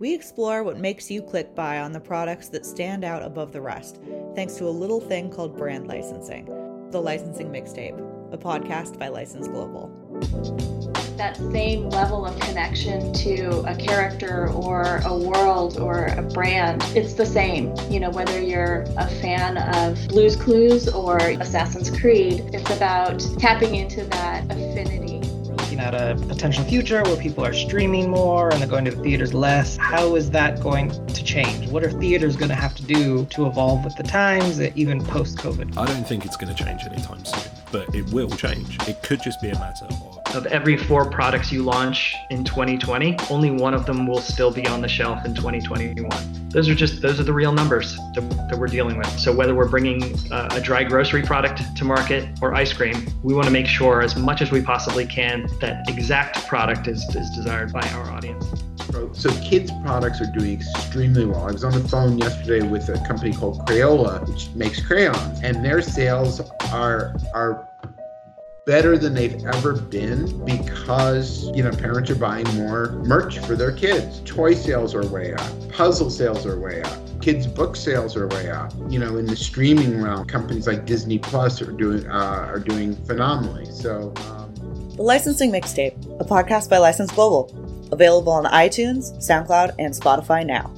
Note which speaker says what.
Speaker 1: We explore what makes you click buy on the products that stand out above the rest, thanks to a little thing called brand licensing. The Licensing Mixtape, a podcast by License Global.
Speaker 2: That same level of connection to a character or a world or a brand, it's the same. You know, whether you're a fan of Blues Clues or Assassin's Creed, it's about tapping into that affinity
Speaker 3: looking at a potential future where people are streaming more and they're going to the theaters less. How is that going to change? What are theaters going to have to do to evolve with the times, even post COVID?
Speaker 4: I don't think it's going to change anytime soon, but it will change. It could just be a matter of
Speaker 5: of every four products you launch in 2020, only one of them will still be on the shelf in 2021. Those are just those are the real numbers that, that we're dealing with. So whether we're bringing uh, a dry grocery product to market or ice cream, we want to make sure as much as we possibly can that exact product is, is desired by our audience.
Speaker 6: So kids products are doing extremely well. I was on the phone yesterday with a company called Crayola, which makes crayons, and their sales are are better than they've ever been because, you know, parents are buying more merch for their kids. Toy sales are way up, puzzle sales are way up, kids' book sales are way up. You know, in the streaming realm, companies like Disney Plus are doing uh, are doing phenomenally. So, um,
Speaker 1: the Licensing Mixtape, a podcast by License Global, available on iTunes, SoundCloud, and Spotify now.